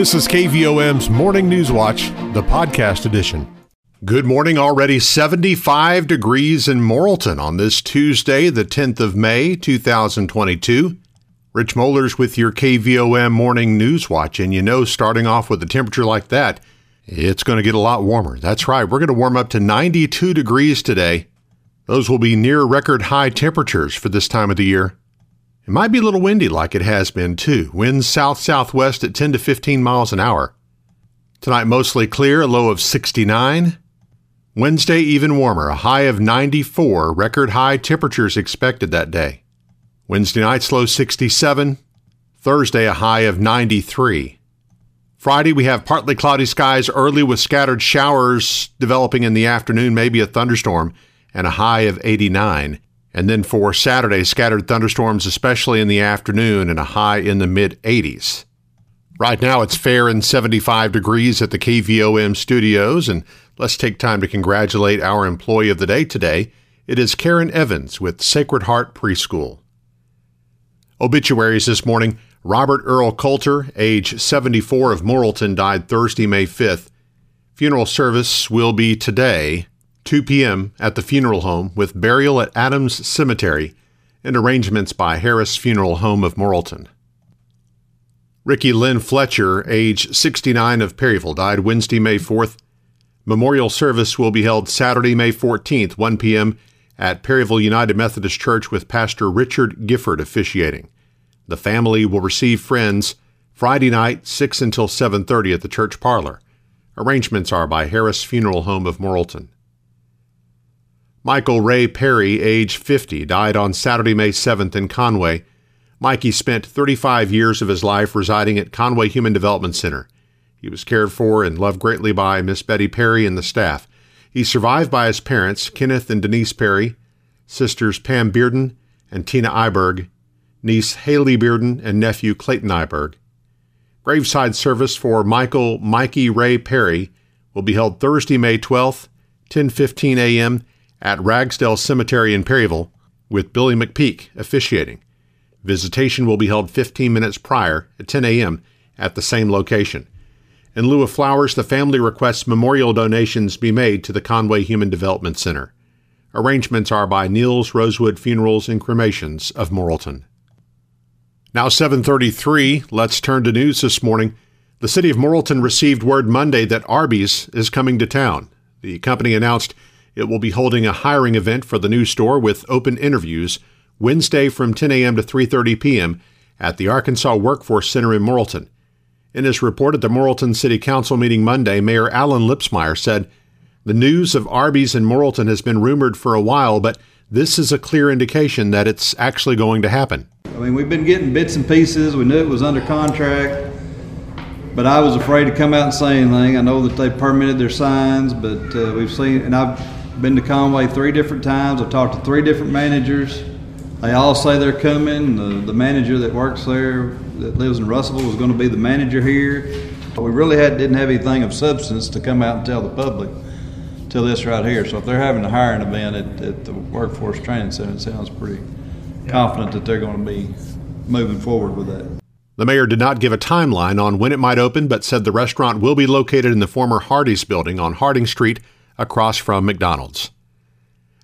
This is KVOM's Morning News Watch, the podcast edition. Good morning. Already 75 degrees in Morrilton on this Tuesday, the 10th of May, 2022. Rich Mollers with your KVOM Morning News Watch. And you know, starting off with a temperature like that, it's going to get a lot warmer. That's right. We're going to warm up to 92 degrees today. Those will be near record high temperatures for this time of the year. It might be a little windy like it has been too. Winds south southwest at 10 to 15 miles an hour. Tonight mostly clear, a low of 69. Wednesday even warmer, a high of 94, record high temperatures expected that day. Wednesday night low 67. Thursday a high of 93. Friday we have partly cloudy skies early with scattered showers developing in the afternoon, maybe a thunderstorm, and a high of 89. And then for Saturday, scattered thunderstorms, especially in the afternoon, and a high in the mid 80s. Right now, it's fair and 75 degrees at the KVOM studios, and let's take time to congratulate our employee of the day today. It is Karen Evans with Sacred Heart Preschool. Obituaries this morning Robert Earl Coulter, age 74 of Morrilton, died Thursday, May 5th. Funeral service will be today 2 p.m. at the funeral home with burial at Adams Cemetery and arrangements by Harris Funeral Home of Morrilton. Ricky Lynn Fletcher, age 69 of Perryville, died Wednesday, May 4th. Memorial service will be held Saturday, May 14th, 1 p.m. at Perryville United Methodist Church with Pastor Richard Gifford officiating. The family will receive friends Friday night, 6 until 7:30 at the church parlor. Arrangements are by Harris Funeral Home of Morrilton. Michael Ray Perry, age 50, died on Saturday, May 7th in Conway. Mikey spent 35 years of his life residing at Conway Human Development Center. He was cared for and loved greatly by Miss Betty Perry and the staff. He's survived by his parents, Kenneth and Denise Perry, sisters Pam Bearden and Tina Iberg, niece Haley Bearden, and nephew Clayton Iberg. Graveside service for Michael Mikey Ray Perry will be held Thursday, May 12th, 10:15 a.m at Ragsdale Cemetery in Perryville, with Billy McPeak officiating. Visitation will be held 15 minutes prior at 10 a.m. at the same location. In lieu of flowers, the family requests memorial donations be made to the Conway Human Development Center. Arrangements are by Niels Rosewood Funerals and Cremations of Morrilton. Now 7:33, let's turn to news this morning. The city of Morrilton received word Monday that Arby's is coming to town. The company announced it will be holding a hiring event for the new store with open interviews Wednesday from 10 a.m. to 3:30 p.m. at the Arkansas Workforce Center in Morrilton. In his report at the Morrilton City Council meeting Monday, Mayor Alan Lipsmeyer said, "The news of Arby's in Morrilton has been rumored for a while, but this is a clear indication that it's actually going to happen." I mean, we've been getting bits and pieces. We knew it was under contract, but I was afraid to come out and say anything. I know that they permitted their signs, but uh, we've seen, and I've been to Conway three different times. I've talked to three different managers. They all say they're coming. The, the manager that works there, that lives in Russellville, was going to be the manager here. But we really had, didn't have anything of substance to come out and tell the public till this right here. So if they're having a hiring event at, at the Workforce Training Center, it sounds pretty confident that they're going to be moving forward with that. The mayor did not give a timeline on when it might open, but said the restaurant will be located in the former Hardee's building on Harding Street across from McDonald's.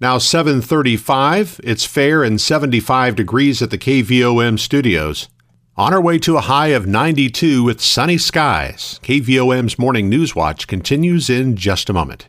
Now 7:35, it's fair and 75 degrees at the KVOM studios. On our way to a high of 92 with sunny skies. KVOM's Morning News Watch continues in just a moment.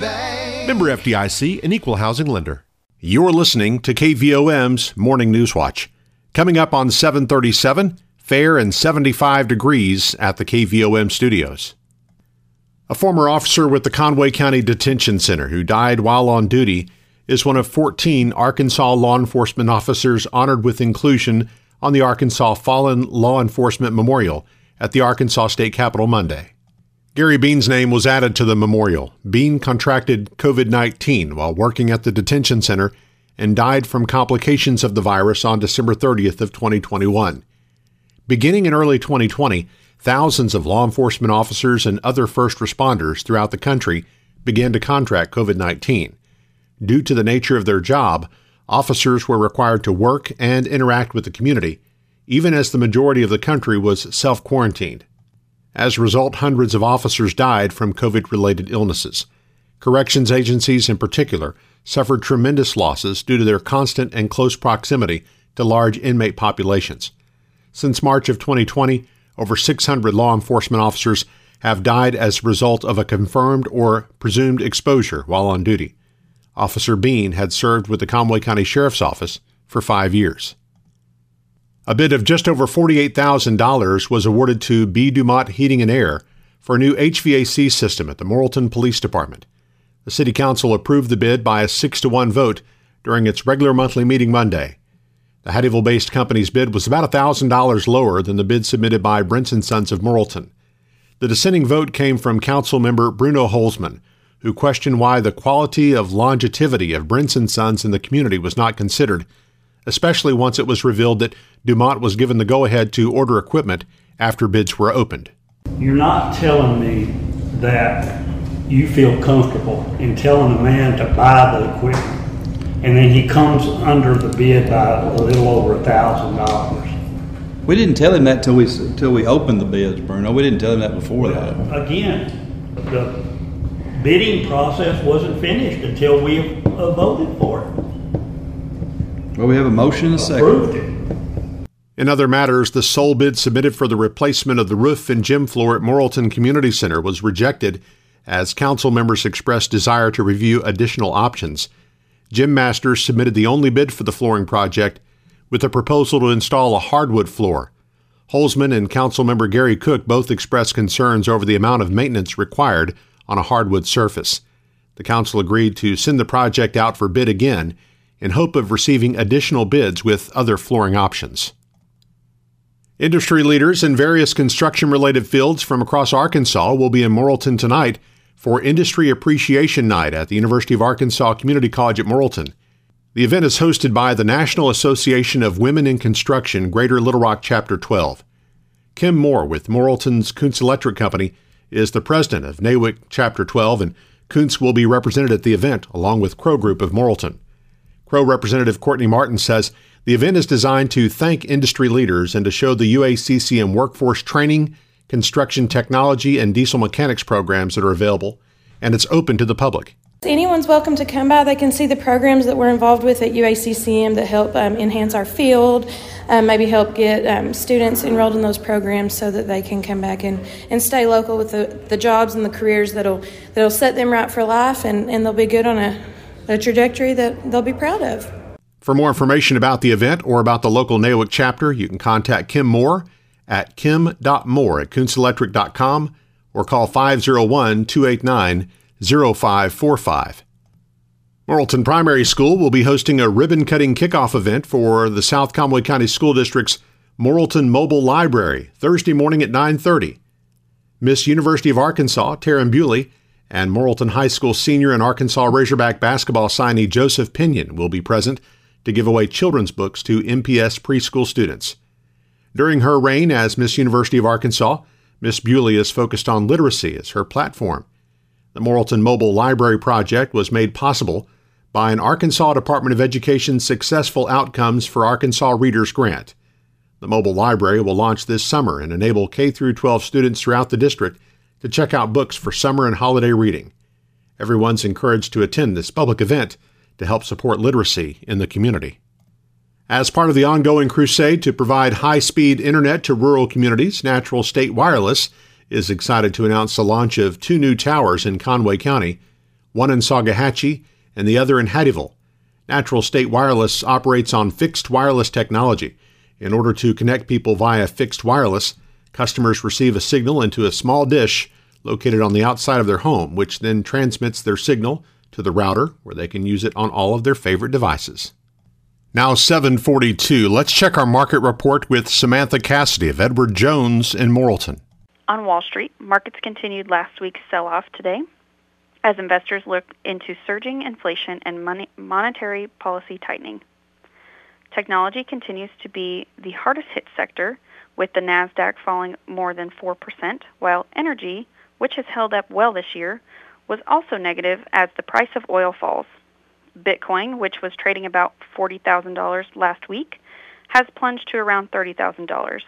Bank. Member FDIC, an equal housing lender. You're listening to KVOM's Morning News Watch. Coming up on 737, fair and 75 degrees at the KVOM studios. A former officer with the Conway County Detention Center who died while on duty is one of 14 Arkansas law enforcement officers honored with inclusion on the Arkansas Fallen Law Enforcement Memorial at the Arkansas State Capitol Monday. Gary Bean's name was added to the memorial. Bean contracted COVID 19 while working at the detention center and died from complications of the virus on December 30th of 2021. Beginning in early 2020, thousands of law enforcement officers and other first responders throughout the country began to contract COVID 19. Due to the nature of their job, officers were required to work and interact with the community, even as the majority of the country was self quarantined. As a result, hundreds of officers died from COVID related illnesses. Corrections agencies, in particular, suffered tremendous losses due to their constant and close proximity to large inmate populations. Since March of 2020, over 600 law enforcement officers have died as a result of a confirmed or presumed exposure while on duty. Officer Bean had served with the Conway County Sheriff's Office for five years. A bid of just over $48,000 was awarded to B. Dumont Heating and Air for a new HVAC system at the Morrilton Police Department. The City Council approved the bid by a 6 to 1 vote during its regular monthly meeting Monday. The Hattieville based company's bid was about $1,000 lower than the bid submitted by Brinson Sons of Morrilton. The dissenting vote came from Council member Bruno Holzman, who questioned why the quality of longevity of Brinson Sons in the community was not considered, especially once it was revealed that Dumont was given the go ahead to order equipment after bids were opened. You're not telling me that you feel comfortable in telling a man to buy the equipment and then he comes under the bid by a little over a thousand dollars. We didn't tell him that till we till we opened the bids, Bruno. We didn't tell him that before that. Again, the bidding process wasn't finished until we uh, voted for it. Well, we have a motion and a second. Approved. In other matters, the sole bid submitted for the replacement of the roof and gym floor at Morrilton Community Center was rejected as council members expressed desire to review additional options. Jim Masters submitted the only bid for the flooring project with a proposal to install a hardwood floor. Holzman and Councilmember Gary Cook both expressed concerns over the amount of maintenance required on a hardwood surface. The council agreed to send the project out for bid again in hope of receiving additional bids with other flooring options. Industry leaders in various construction related fields from across Arkansas will be in Morrilton tonight for Industry Appreciation Night at the University of Arkansas Community College at Morrilton. The event is hosted by the National Association of Women in Construction, Greater Little Rock Chapter 12. Kim Moore with Morrilton's Kuntz Electric Company is the president of NAWIC Chapter 12, and Kuntz will be represented at the event along with Crow Group of Morrilton. Crow Representative Courtney Martin says the event is designed to thank industry leaders and to show the UACCM workforce training construction technology, and diesel mechanics programs that are available, and it's open to the public. Anyone's welcome to come by. They can see the programs that we're involved with at UACCM that help um, enhance our field, um, maybe help get um, students enrolled in those programs so that they can come back and, and stay local with the, the jobs and the careers that'll, that'll set them right for life and, and they'll be good on a, a trajectory that they'll be proud of. For more information about the event or about the local NAWIC chapter, you can contact Kim Moore at kim.moore at or call 501 289 0545. Morrilton Primary School will be hosting a ribbon cutting kickoff event for the South Conway County School District's Morrilton Mobile Library Thursday morning at 9:30. Miss University of Arkansas Taryn Bewley and Morrilton High School senior and Arkansas Razorback basketball signee Joseph Pinion will be present to give away children's books to MPS preschool students. During her reign as Miss University of Arkansas, Miss Bewley has focused on literacy as her platform. The Morrilton Mobile Library Project was made possible by an Arkansas Department of Education Successful Outcomes for Arkansas Readers grant. The mobile library will launch this summer and enable K 12 students throughout the district to check out books for summer and holiday reading. Everyone's encouraged to attend this public event to help support literacy in the community. As part of the ongoing crusade to provide high speed internet to rural communities, Natural State Wireless is excited to announce the launch of two new towers in Conway County, one in Solgohachia and the other in Hattieville. Natural State Wireless operates on fixed wireless technology. In order to connect people via fixed wireless, customers receive a signal into a small dish located on the outside of their home, which then transmits their signal to the router where they can use it on all of their favorite devices. Now 742. Let's check our market report with Samantha Cassidy of Edward Jones in Morrilton. On Wall Street, markets continued last week's sell-off today as investors look into surging inflation and money, monetary policy tightening. Technology continues to be the hardest hit sector, with the Nasdaq falling more than 4%, while energy, which has held up well this year, was also negative as the price of oil falls. Bitcoin, which was trading about $40,000 last week, has plunged to around $30,000,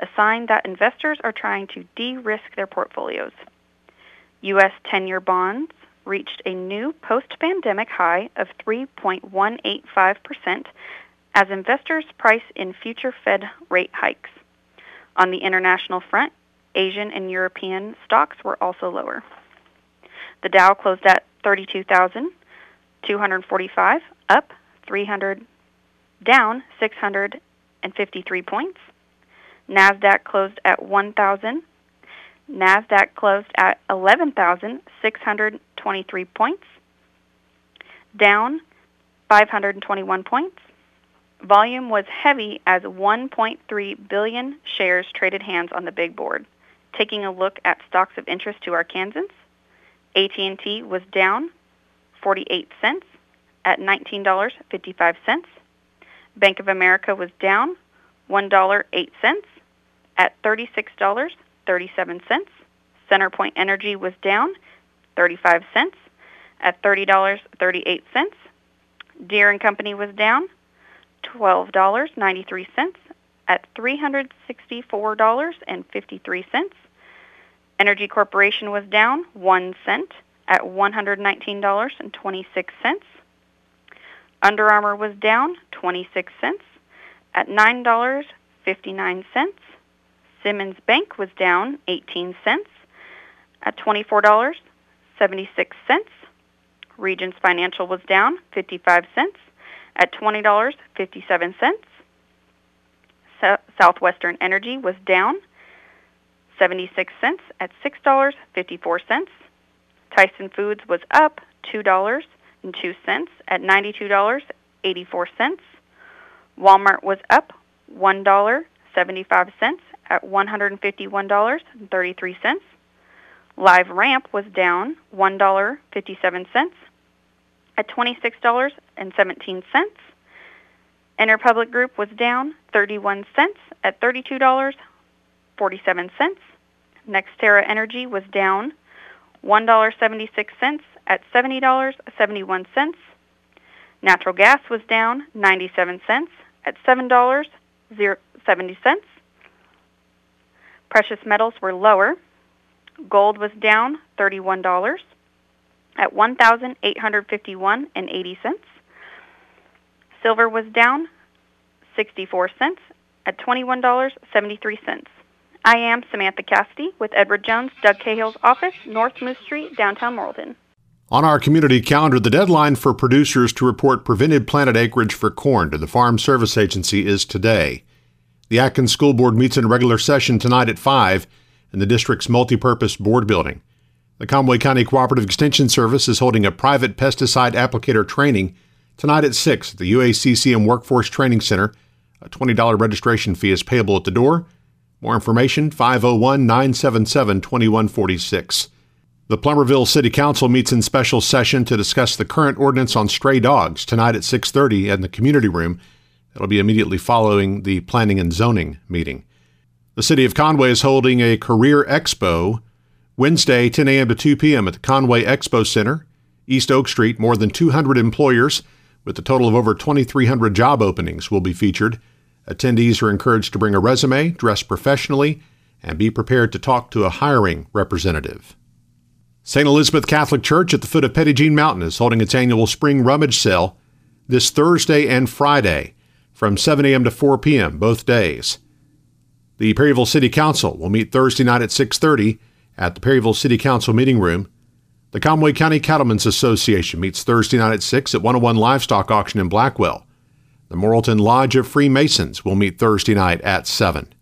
a sign that investors are trying to de-risk their portfolios. U.S. 10-year bonds reached a new post-pandemic high of 3.185% as investors price in future Fed rate hikes. On the international front, Asian and European stocks were also lower. The Dow closed at 32,245, up 300, down 653 points. Nasdaq closed at 1,000. Nasdaq closed at 11,623 points, down 521 points. Volume was heavy as 1.3 billion shares traded hands on the big board. Taking a look at stocks of interest to Arkansans, AT&T was down 48 cents at $19.55. Bank of America was down $1.08 at $36.37. CenterPoint Energy was down 35 cents at $30.38. Deere & Company was down $12.93 at $364.53. Entergy Corporation was down 1 cent at $119.26. Under Armour was down 26 cents at $9.59. Simmons Bank was down 18 cents at $24.76. Regions Financial was down 55 cents at $20.57. Southwestern Energy was down 76 cents at $6.54. Tyson Foods was up $2.02 at $92.84. Walmart was up $1.75 at $151.33. LiveRamp was down $1.57 at $26.17. Interpublic Group was down 31 cents at $32.47. NextEra Energy was down $1.76 at $70.71. Natural gas was down 97 cents at $7.70. Precious metals were lower. Gold was down $31 at 1851 and 80 cents. Silver was down 64 cents at $21.73. I am Samantha Cassidy with Edward Jones, Doug Cahill's office, North Moose Street, downtown Morrilton. On our community calendar, the deadline for producers to report prevented planted acreage for corn to the Farm Service Agency is today. The Atkins School Board meets in regular session tonight at 5 in the district's multipurpose board building. The Conway County Cooperative Extension Service is holding a private pesticide applicator training tonight at 6 at the UACCM Workforce Training Center. A $20 registration fee is payable at the door. More information 501 977 2146. The Plumerville City Council meets in special session to discuss the current ordinance on stray dogs tonight at 6:30 in the community room. It'll be immediately following the planning and zoning meeting. The City of Conway is holding a career expo Wednesday 10 a.m. to 2 p.m. at the Conway Expo Center, East Oak Street. More than 200 employers with a total of over 2,300 job openings will be featured. Attendees are encouraged to bring a resume, dress professionally, and be prepared to talk to a hiring representative. St. Elizabeth Catholic Church at the foot of Petit Mountain is holding its annual spring rummage sale this Thursday and Friday from 7 a.m. to 4 p.m. both days. The Perryville City Council will meet Thursday night at 6:30 at the Perryville City Council meeting room. The Conway County Cattlemen's Association meets Thursday night at 6 at 101 Livestock Auction in Blackwell. The Morrilton Lodge of Freemasons will meet Thursday night at 7.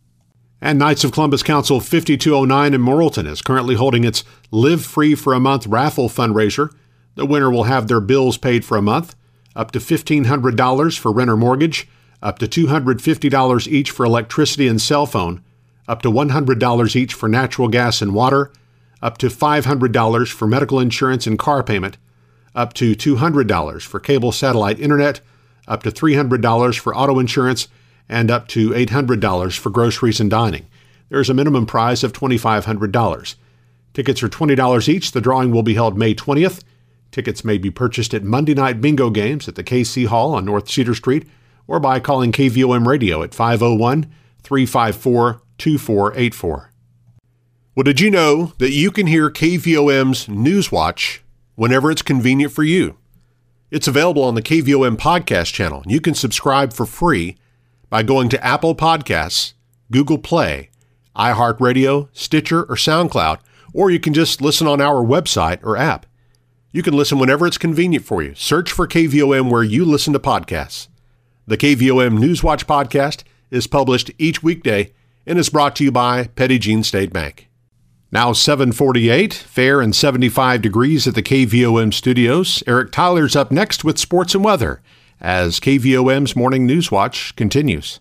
And Knights of Columbus Council 5209 in Morrilton is currently holding its Live Free for a Month raffle fundraiser. The winner will have their bills paid for a month. up to $1,500 for rent or mortgage, up to $250 each for electricity and cell phone, up to $100 each for natural gas and water, up to $500 for medical insurance and car payment, up to $200 for cable satellite internet, up to $300 for auto insurance, and up to $800 for groceries and dining. There is a minimum prize of $2,500. Tickets are $20 each. The drawing will be held May 20th. Tickets may be purchased at Monday night bingo games at the KC Hall on North Cedar Street or by calling KVOM Radio at 501 354 2484. Well, did you know that you can hear KVOM's Newswatch whenever it's convenient for you? It's available on the KVOM podcast channel. You can subscribe for free by going to Apple Podcasts, Google Play, iHeartRadio, Stitcher, or SoundCloud, or you can just listen on our website or app. You can listen whenever it's convenient for you. Search for KVOM where you listen to podcasts. The KVOM Newswatch podcast is published each weekday and is brought to you by Petit Jean State Bank. Now 748, fair and 75 degrees at the KVOM studios. Eric Tyler's up next with sports and weather as KVOM's Morning Newswatch continues.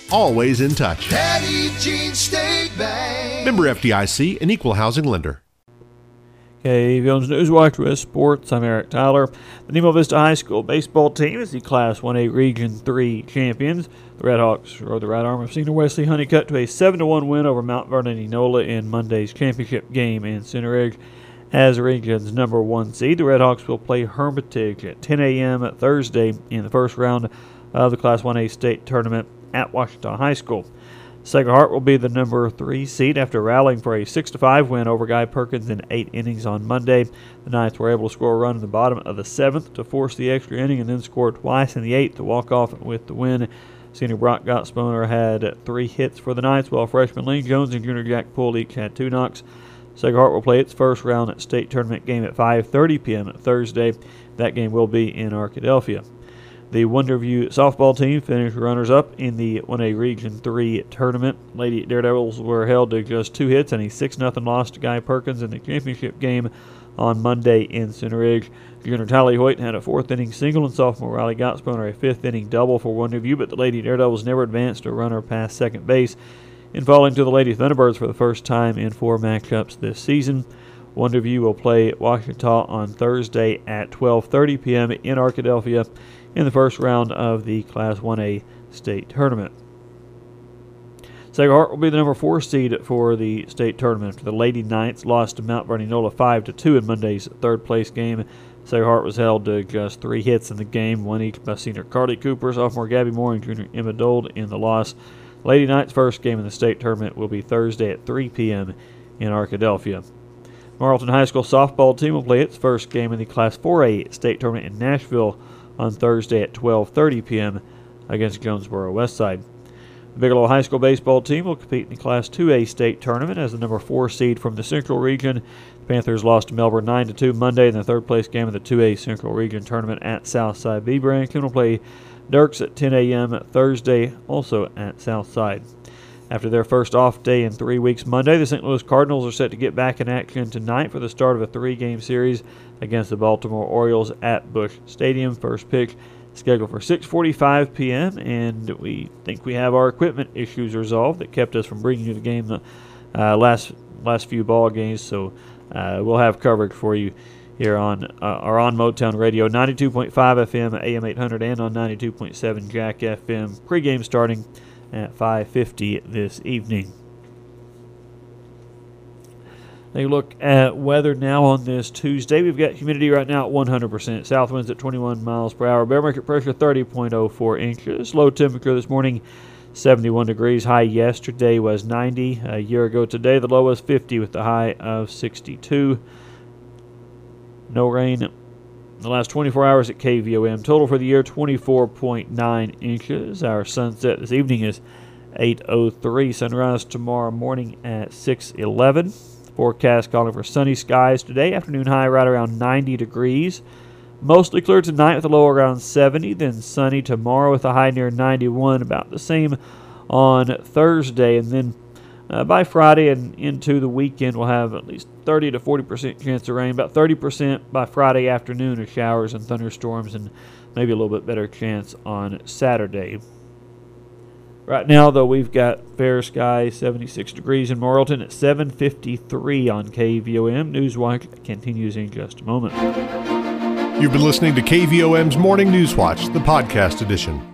always in touch. Petit Jean State Bank. Member FDIC, an equal housing lender. KVOM's Newswatch with Sports. I'm Eric Tyler. The Nemo Vista High School baseball team is the Class 1A Region 3 champions. The Redhawks rode the right arm of senior Wesley Honeycutt to a 7 1 win over Mount Vernon Enola in Monday's championship game in Center Ridge. As the region's number one seed, the Redhawks will play Hermitage at 10 a.m. Thursday in the first round of the Class 1A state tournament at Washington High School. Sacred Heart will be the number three seed after rallying for a 6 5 win over Guy Perkins in eight innings on Monday. The Knights were able to score a run in the bottom of the seventh to force the extra inning and then score twice in the eighth to walk off with the win. Senior Brock Gottsponer had three hits for the Knights, while freshman Lee Jones and junior Jack Poole each had two knocks. Sacred Heart will play its first round at state tournament game at 5:30 p.m. Thursday. That game will be in Arkadelphia. The Wonderview softball team finished runners up in the 1A Region 3 tournament. Lady Daredevils were held to just two hits and a 6 0 loss to Guy Perkins in the championship game on Monday in Center Ridge. Junior Tally Hoyt had a fourth inning single, and sophomore Riley Gottsponer a fifth inning double for Wonderview, but the Lady Daredevils never advanced a runner past second base in falling to the Lady Thunderbirds for the first time in four matchups this season. Wonderview will play Washington on Thursday at 12:30 p.m. in Arkadelphia in the first round of the Class 1A state tournament. Sacred Heart will be the number four seed for the state tournament after the Lady Knights lost to Mount Vernon Enola 5 to 2 in Monday's third place game. Sacred Heart was held to just three hits in the game, one each by senior Carly Cooper, sophomore Gabby Moore, and junior Emma Dold in the loss. Lady Knights' first game in the state tournament will be Thursday at 3 p.m. in Arkadelphia. Morrilton High School softball team will play its first game in the Class 4A state tournament in Nashville on Thursday at 12:30 p.m. against Jonesboro Westside. The Bigelow High School baseball team will compete in the Class 2A state tournament as the number 4 seed from the Central Region. The Panthers lost to Melbourne 9 2 Monday in the third place game of the 2A Central Region tournament at Southside. B Branch will play Dierks at 10 a.m. Thursday, also at Southside. After their first off day in three weeks Monday, the St. Louis Cardinals are set to get back in action tonight for the start of a three game series against the Baltimore Orioles at Busch Stadium. First pitch scheduled for 6:45 p.m. and we think we have our equipment issues resolved that kept us from bringing you the game the uh, last last few ball games. So uh, we'll have coverage for you here on uh, on Motown Radio, 92.5 FM, AM 800, and on 92.7 Jack FM. Pregame starting at 5:50 this evening. A look at weather now on this Tuesday. We've got humidity right now at 100%. South winds at 21 miles per hour. Barometric pressure 30.04 inches. Low temperature this morning 71 degrees. High yesterday was 90. A year ago today, the low was 50 with the high of 62. No rain the last 24 hours at KVOM. Total for the year 24.9 inches. Our sunset this evening is 8:03. Sunrise tomorrow morning at 6:11. Forecast calling for sunny skies today. Afternoon high right around 90 degrees. Mostly clear tonight with a low around 70. Then sunny tomorrow with a high near 91. About the same on Thursday, and then uh, by Friday and into the weekend, we'll have at least 30 to 40 percent chance of rain. About 30 percent by Friday afternoon of showers and thunderstorms, and maybe a little bit better chance on Saturday. Right now, though, we've got fair skies, 76 degrees in Morrilton at 7:53 on KVOM. Newswatch continues in just a moment. You've been listening to KVOM's Morning News Watch, the podcast edition.